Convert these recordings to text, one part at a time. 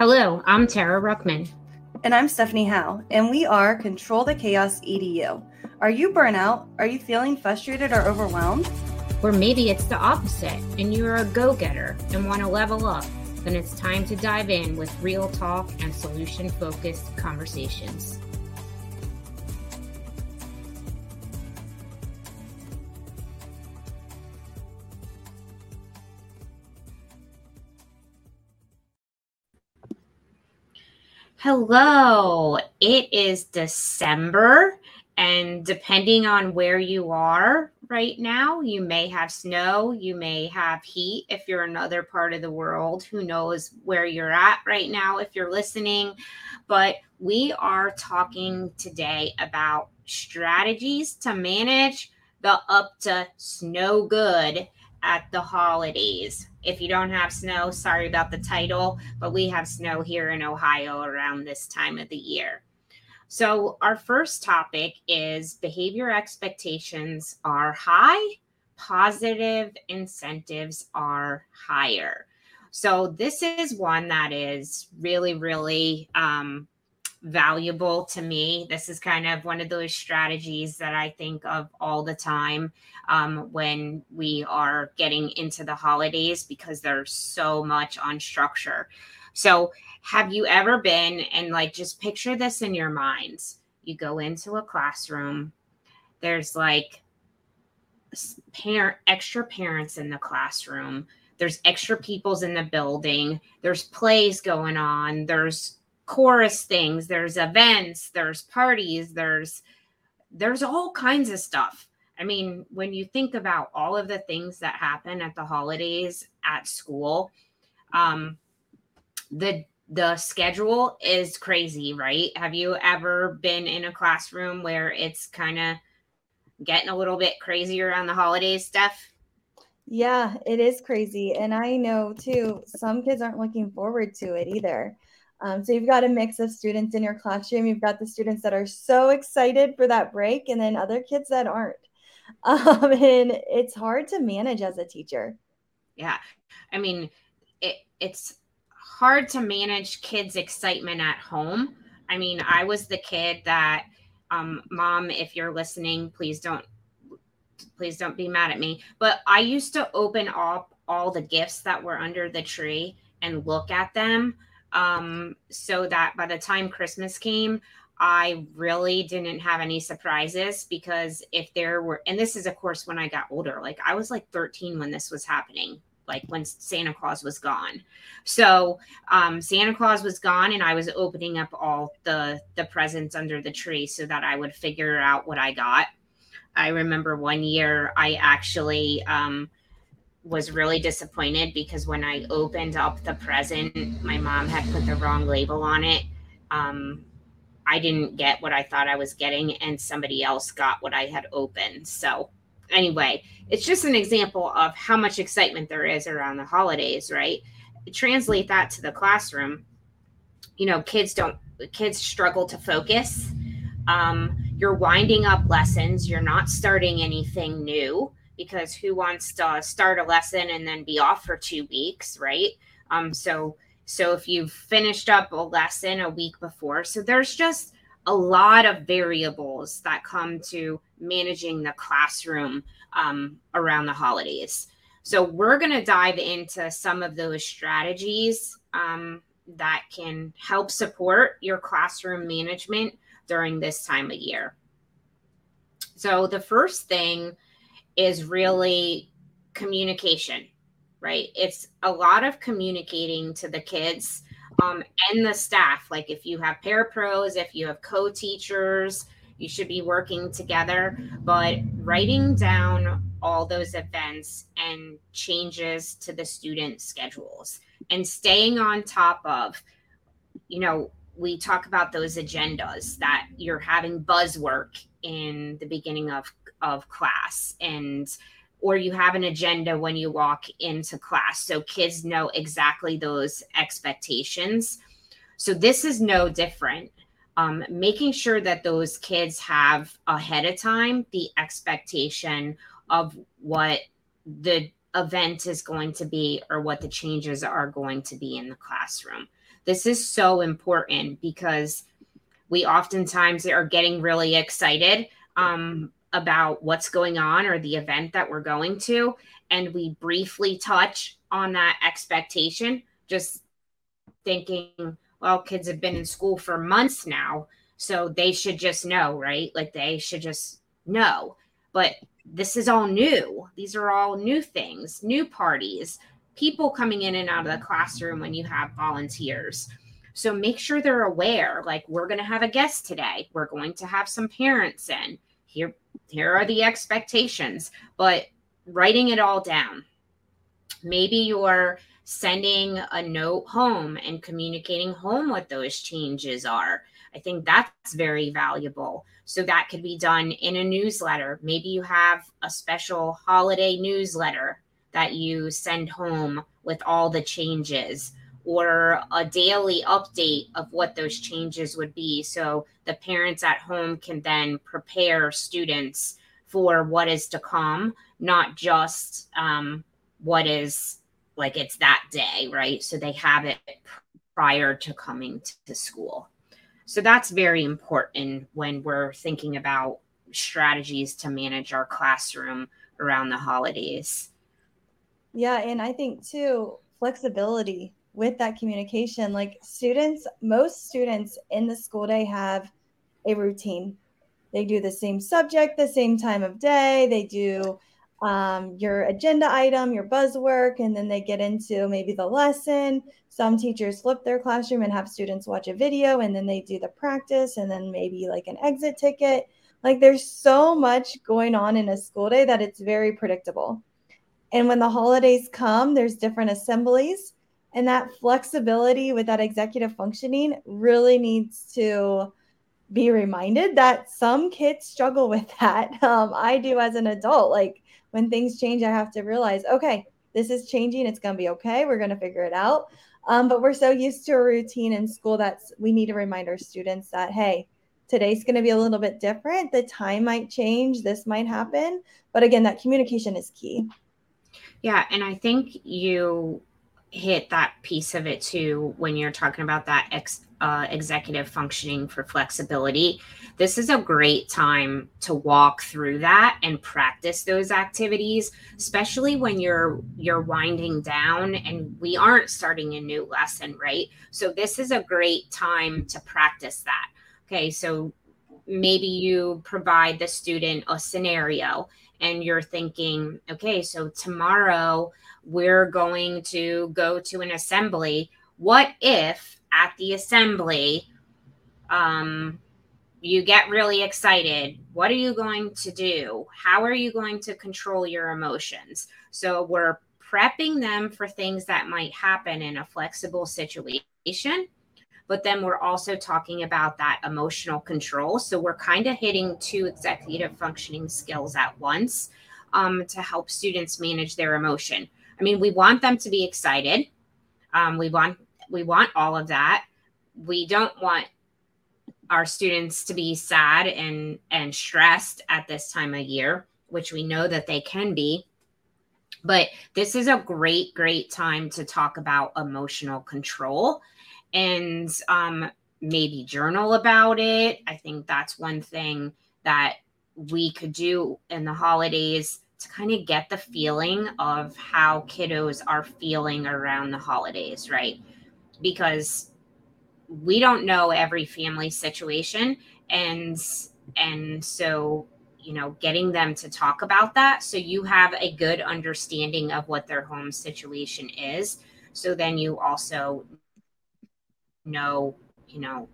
Hello, I'm Tara Ruckman. And I'm Stephanie Howe, and we are Control the Chaos EDU. Are you burnout? Are you feeling frustrated or overwhelmed? Or maybe it's the opposite and you're a go getter and want to level up. Then it's time to dive in with real talk and solution focused conversations. Hello, it is December, and depending on where you are right now, you may have snow, you may have heat if you're another part of the world. Who knows where you're at right now if you're listening? But we are talking today about strategies to manage the up to snow good at the holidays. If you don't have snow, sorry about the title, but we have snow here in Ohio around this time of the year. So, our first topic is behavior expectations are high, positive incentives are higher. So, this is one that is really, really um, valuable to me. This is kind of one of those strategies that I think of all the time um, when we are getting into the holidays because there's so much on structure. So, have you ever been and like just picture this in your minds? You go into a classroom, there's like parent extra parents in the classroom there's extra peoples in the building there's plays going on there's chorus things there's events there's parties there's there's all kinds of stuff. I mean when you think about all of the things that happen at the holidays at school um the the schedule is crazy right? Have you ever been in a classroom where it's kind of getting a little bit crazier on the holidays stuff? Yeah it is crazy and i know too some kids aren't looking forward to it either um, so you've got a mix of students in your classroom. You've got the students that are so excited for that break, and then other kids that aren't. Um, and it's hard to manage as a teacher. Yeah, I mean, it, it's hard to manage kids' excitement at home. I mean, I was the kid that, um, mom, if you're listening, please don't, please don't be mad at me. But I used to open up all the gifts that were under the tree and look at them um, so that by the time Christmas came, I really didn't have any surprises because if there were, and this is, of course, when I got older, like I was like 13 when this was happening, like when Santa Claus was gone. So um, Santa Claus was gone, and I was opening up all the the presents under the tree so that I would figure out what I got. I remember one year I actually um, was really disappointed because when I opened up the present, my mom had put the wrong label on it. Um, I didn't get what I thought I was getting, and somebody else got what I had opened. So, anyway, it's just an example of how much excitement there is around the holidays, right? Translate that to the classroom. You know, kids don't, kids struggle to focus. Um, you're winding up lessons, you're not starting anything new because who wants to start a lesson and then be off for two weeks, right? Um, so so if you've finished up a lesson a week before, so there's just a lot of variables that come to managing the classroom um, around the holidays. So we're going to dive into some of those strategies um, that can help support your classroom management during this time of year. So the first thing is really communication, right? It's a lot of communicating to the kids um, and the staff. Like if you have parapros, if you have co teachers, you should be working together. But writing down all those events and changes to the student schedules and staying on top of, you know, we talk about those agendas that you're having buzzwork in the beginning of of class and or you have an agenda when you walk into class. So kids know exactly those expectations. So this is no different. Um, making sure that those kids have ahead of time the expectation of what the event is going to be or what the changes are going to be in the classroom. This is so important because we oftentimes are getting really excited um, about what's going on or the event that we're going to. And we briefly touch on that expectation, just thinking, well, kids have been in school for months now. So they should just know, right? Like they should just know. But this is all new. These are all new things, new parties, people coming in and out of the classroom when you have volunteers. So make sure they're aware like we're going to have a guest today. We're going to have some parents in. Here here are the expectations, but writing it all down. Maybe you're sending a note home and communicating home what those changes are. I think that's very valuable. So that could be done in a newsletter. Maybe you have a special holiday newsletter that you send home with all the changes or a daily update of what those changes would be. So the parents at home can then prepare students for what is to come, not just um, what is like it's that day, right? So they have it prior to coming to school. So that's very important when we're thinking about strategies to manage our classroom around the holidays. Yeah, and I think too, flexibility with that communication. Like students, most students in the school day have a routine. They do the same subject, the same time of day. They do um, your agenda item, your buzzwork, and then they get into maybe the lesson. Some teachers flip their classroom and have students watch a video, and then they do the practice, and then maybe like an exit ticket. Like there's so much going on in a school day that it's very predictable. And when the holidays come, there's different assemblies, and that flexibility with that executive functioning really needs to be reminded that some kids struggle with that. Um, I do as an adult. Like when things change, I have to realize, okay, this is changing. It's going to be okay. We're going to figure it out. Um, but we're so used to a routine in school that we need to remind our students that, hey, today's going to be a little bit different. The time might change. This might happen. But again, that communication is key. Yeah. And I think you hit that piece of it too when you're talking about that ex, uh, executive functioning for flexibility. This is a great time to walk through that and practice those activities, especially when you're you're winding down and we aren't starting a new lesson, right? So this is a great time to practice that. Okay, so maybe you provide the student a scenario and you're thinking, okay, so tomorrow we're going to go to an assembly. What if at the assembly, um, you get really excited. What are you going to do? How are you going to control your emotions? So we're prepping them for things that might happen in a flexible situation. But then we're also talking about that emotional control. So we're kind of hitting two executive functioning skills at once um, to help students manage their emotion. I mean, we want them to be excited. Um, we want we want all of that. We don't want our students to be sad and and stressed at this time of year, which we know that they can be. But this is a great, great time to talk about emotional control and um, maybe journal about it. I think that's one thing that we could do in the holidays to kind of get the feeling of how kiddos are feeling around the holidays, right? Because we don't know every family situation and and so you know getting them to talk about that so you have a good understanding of what their home situation is so then you also know you know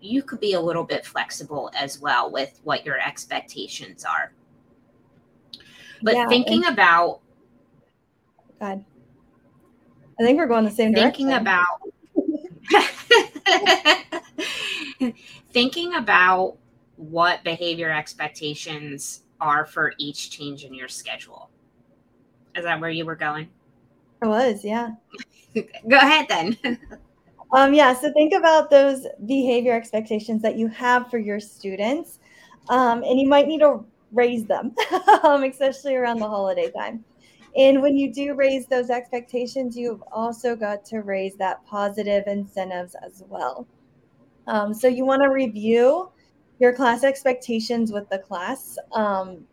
you could be a little bit flexible as well with what your expectations are but yeah, thinking and- about God. I think we're going the same thinking direction. about thinking about what behavior expectations are for each change in your schedule. Is that where you were going? I was, yeah. Go ahead then. um, yeah, so think about those behavior expectations that you have for your students. Um, and you might need to raise them, um, especially around the holiday time. And when you do raise those expectations, you've also got to raise that positive incentives as well. Um, so you want to review your class expectations with the class. Um,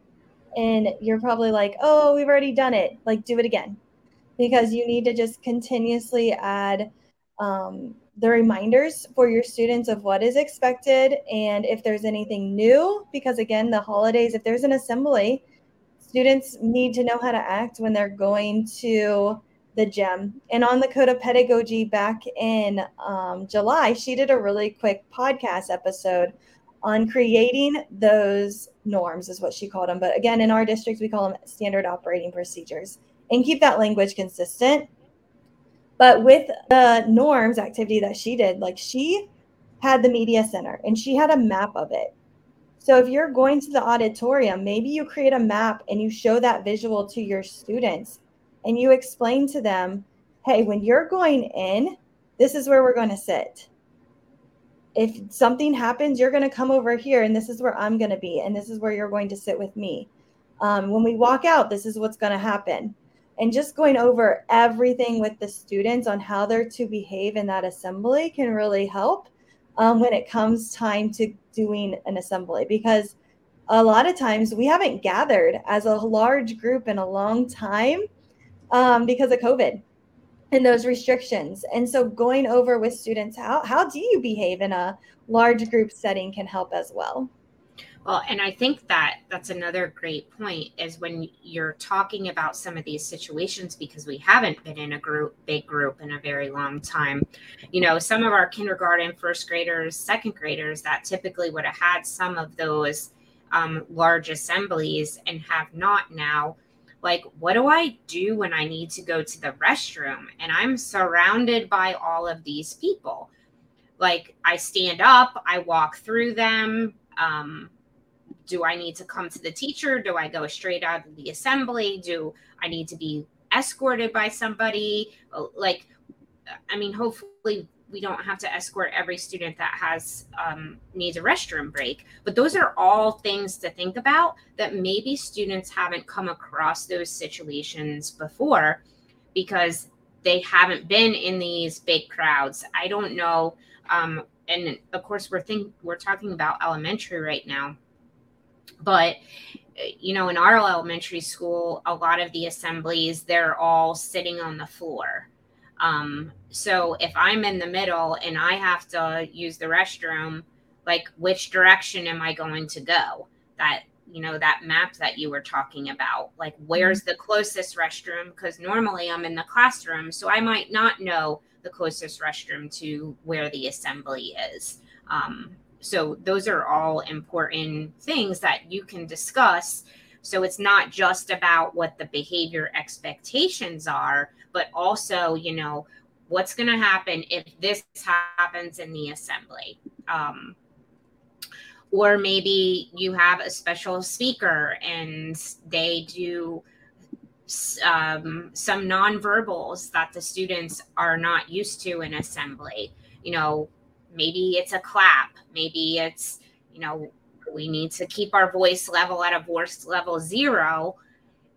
and you're probably like, oh, we've already done it. Like, do it again. Because you need to just continuously add um, the reminders for your students of what is expected and if there's anything new. Because again, the holidays, if there's an assembly, students need to know how to act when they're going to the gym. And on the Cult of Pedagogy back in um, July, she did a really quick podcast episode on creating those norms, is what she called them. But again, in our district, we call them standard operating procedures and keep that language consistent. But with the norms activity that she did, like she had the media center and she had a map of it. So if you're going to the auditorium, maybe you create a map and you show that visual to your students and you explain to them, hey, when you're going in, this is where we're going to sit. If something happens, you're going to come over here and this is where I'm going to be and this is where you're going to sit with me. Um, when we walk out, this is what's going to happen. And just going over everything with the students on how they're to behave in that assembly can really help um, when it comes time to doing an assembly because a lot of times we haven't gathered as a large group in a long time um, because of COVID and those restrictions. And so going over with students, how, how do you behave in a large group setting can help as well. Well, and I think that that's another great point is when you're talking about some of these situations because we haven't been in a group, big group in a very long time. You know, some of our kindergarten, first graders, second graders that typically would have had some of those um, large assemblies and have not now. Like, what do I do when I need to go to the restroom and I'm surrounded by all of these people? Like, I stand up, I walk through them. Um, do I need to come to the teacher? Do I go straight out of the assembly? Do I need to be escorted by somebody? Uh, like, I mean, hopefully we don't have to escort every student that has um, needs a restroom break. But those are all things to think about that maybe students haven't come across those situations before because they haven't been in these big crowds. I don't know. Um, and of course, we're think we're talking about elementary right now but you know, in our elementary school, a lot of the assemblies, they're all sitting on the floor. Um, so if I'm in the middle and I have to use the restroom, like which direction am I going to go? That, you know, that map that you were talking about, like where's mm-hmm. the closest restroom? Because normally I'm in the classroom, so I might not know the closest restroom to where the assembly is. Um, so those are all important things that you can discuss. So it's not just about what the behavior expectations are, but also, you know, what's going to happen if this happens in the assembly. Um, or maybe you have a special speaker and they do um, some nonverbals that the students are not used to in assembly. You know, maybe it's a clap maybe it's you know we need to keep our voice level at a voice level zero.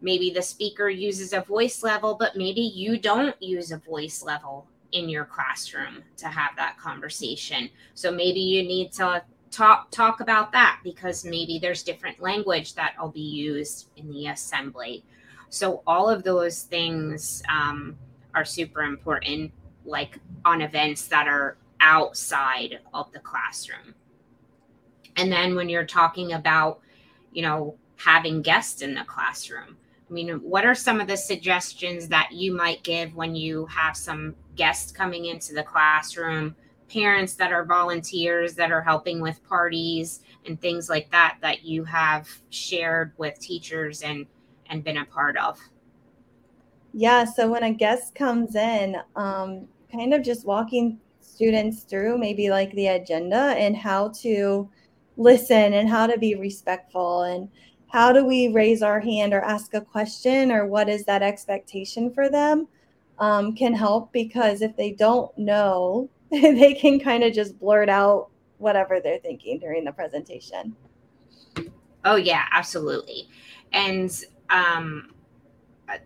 Maybe the speaker uses a voice level but maybe you don't use a voice level in your classroom to have that conversation. So maybe you need to talk talk about that because maybe there's different language that'll be used in the assembly. So all of those things um, are super important like on events that are outside of the classroom. And then when you're talking about, you know, having guests in the classroom, I mean, what are some of the suggestions that you might give when you have some guests coming into the classroom, parents that are volunteers that are helping with parties and things like that that you have shared with teachers and and been a part of? Yeah, so when a guest comes in, um, kind of just walking students through maybe like the agenda and how to listen and how to be respectful and how do we raise our hand or ask a question or what is that expectation for them um, can help because if they don't know they can kind of just blurt out whatever they're thinking during the presentation oh yeah absolutely and um,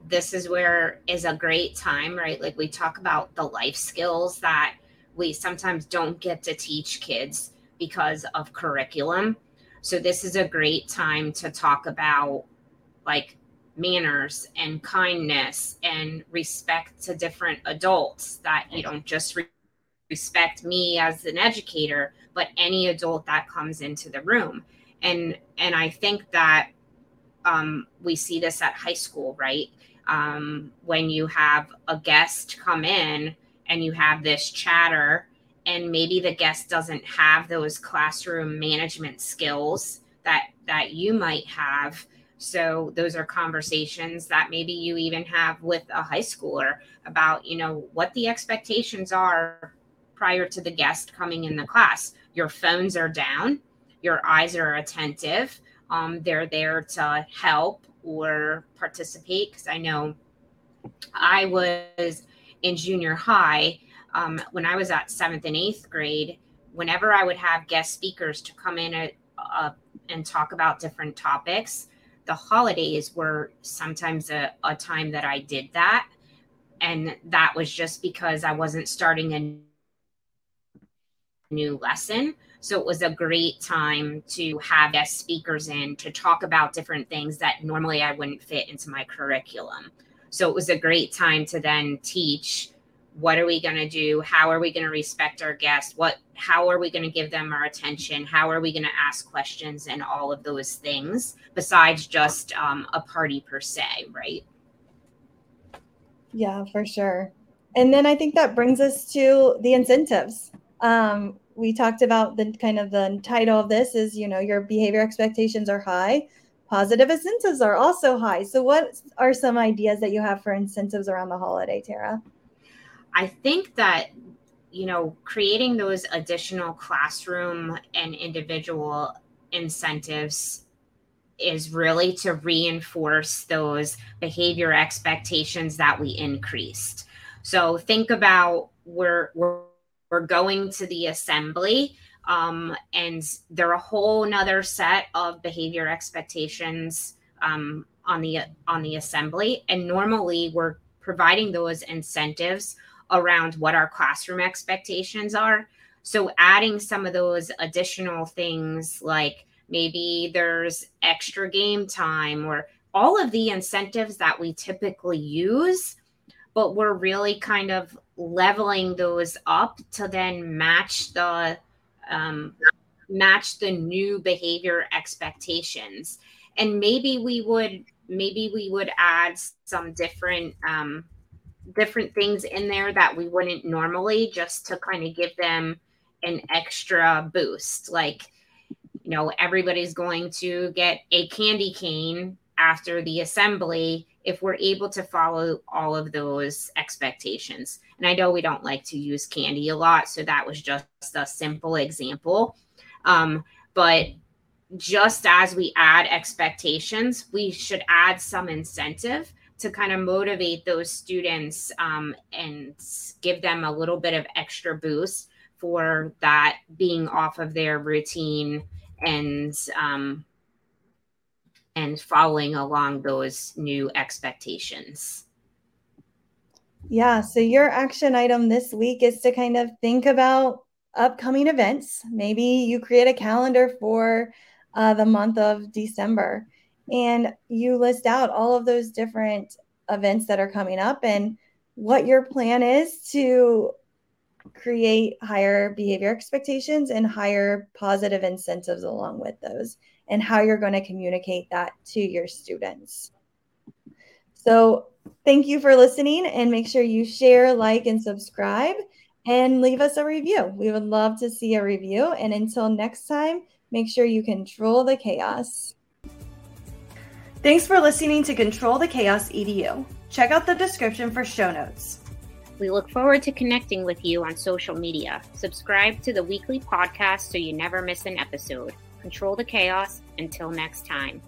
this is where is a great time, right? Like we talk about the life skills that we sometimes don't get to teach kids because of curriculum. So this is a great time to talk about like manners and kindness and respect to different adults that you don't just re- respect me as an educator but any adult that comes into the room and and i think that um, we see this at high school right um, when you have a guest come in and you have this chatter and maybe the guest doesn't have those classroom management skills that that you might have so those are conversations that maybe you even have with a high schooler about, you know, what the expectations are prior to the guest coming in the class. Your phones are down, your eyes are attentive. Um, they're there to help or participate. Because I know I was in junior high um, when I was at seventh and eighth grade. Whenever I would have guest speakers to come in a, and talk about different topics, the holidays were sometimes a, a time that I did that. And that was just because I wasn't starting a new lesson. So it was a great time to have guest speakers in to talk about different things that normally I wouldn't fit into my curriculum. So it was a great time to then teach what are we going to do? How are we going to respect our guests? What how are we going to give them our attention? How are we going to ask questions and all of those things besides just um, a party per se right? Yeah for sure. And then i think that brings us to the incentives. Um, we talked about the kind of the title of this is you know your behavior expectations are high positive incentives are also high so what are some ideas that you have for incentives around the holiday tara I think that you know creating those additional classroom and individual incentives is really to reinforce those behavior expectations that we increased. So think about we're we're, we're going to the assembly um, and there are a whole nother set of behavior expectations um, on the on the assembly and normally we're providing those incentives around what our classroom expectations are. So, adding some of those additional things like maybe there's extra game time or all of the incentives that we typically use, but we're really kind of leveling those up to then match the um, match the new behavior expectations. And maybe we would maybe we would add some different um, different things in there that we wouldn't normally just to kind of give them an extra boost. Like, you know, everybody's going to get a candy cane after the assembly if we're able to follow all of those expectations. And I know we don't like to use candy a lot, so that was just a simple example. Um, but just as we add expectations, we should add some incentive to kind of motivate those students um, and give them a little bit of extra boost for that being off of their routine and um, and following along those new expectations. Yeah, so your action item this week is to kind of think about upcoming events. Maybe you create a calendar for uh, the month of December and you list out all of those different events that are coming up and what your plan is to create higher behavior expectations and higher positive incentives along with those and how you're going to communicate that to your students. So, thank you for listening and make sure you share, like, and subscribe and leave us a review. We would love to see a review. And until next time, make sure you control the chaos. Thanks for listening to Control the Chaos EDU. Check out the description for show notes. We look forward to connecting with you on social media. Subscribe to the weekly podcast so you never miss an episode. Control the chaos. Until next time.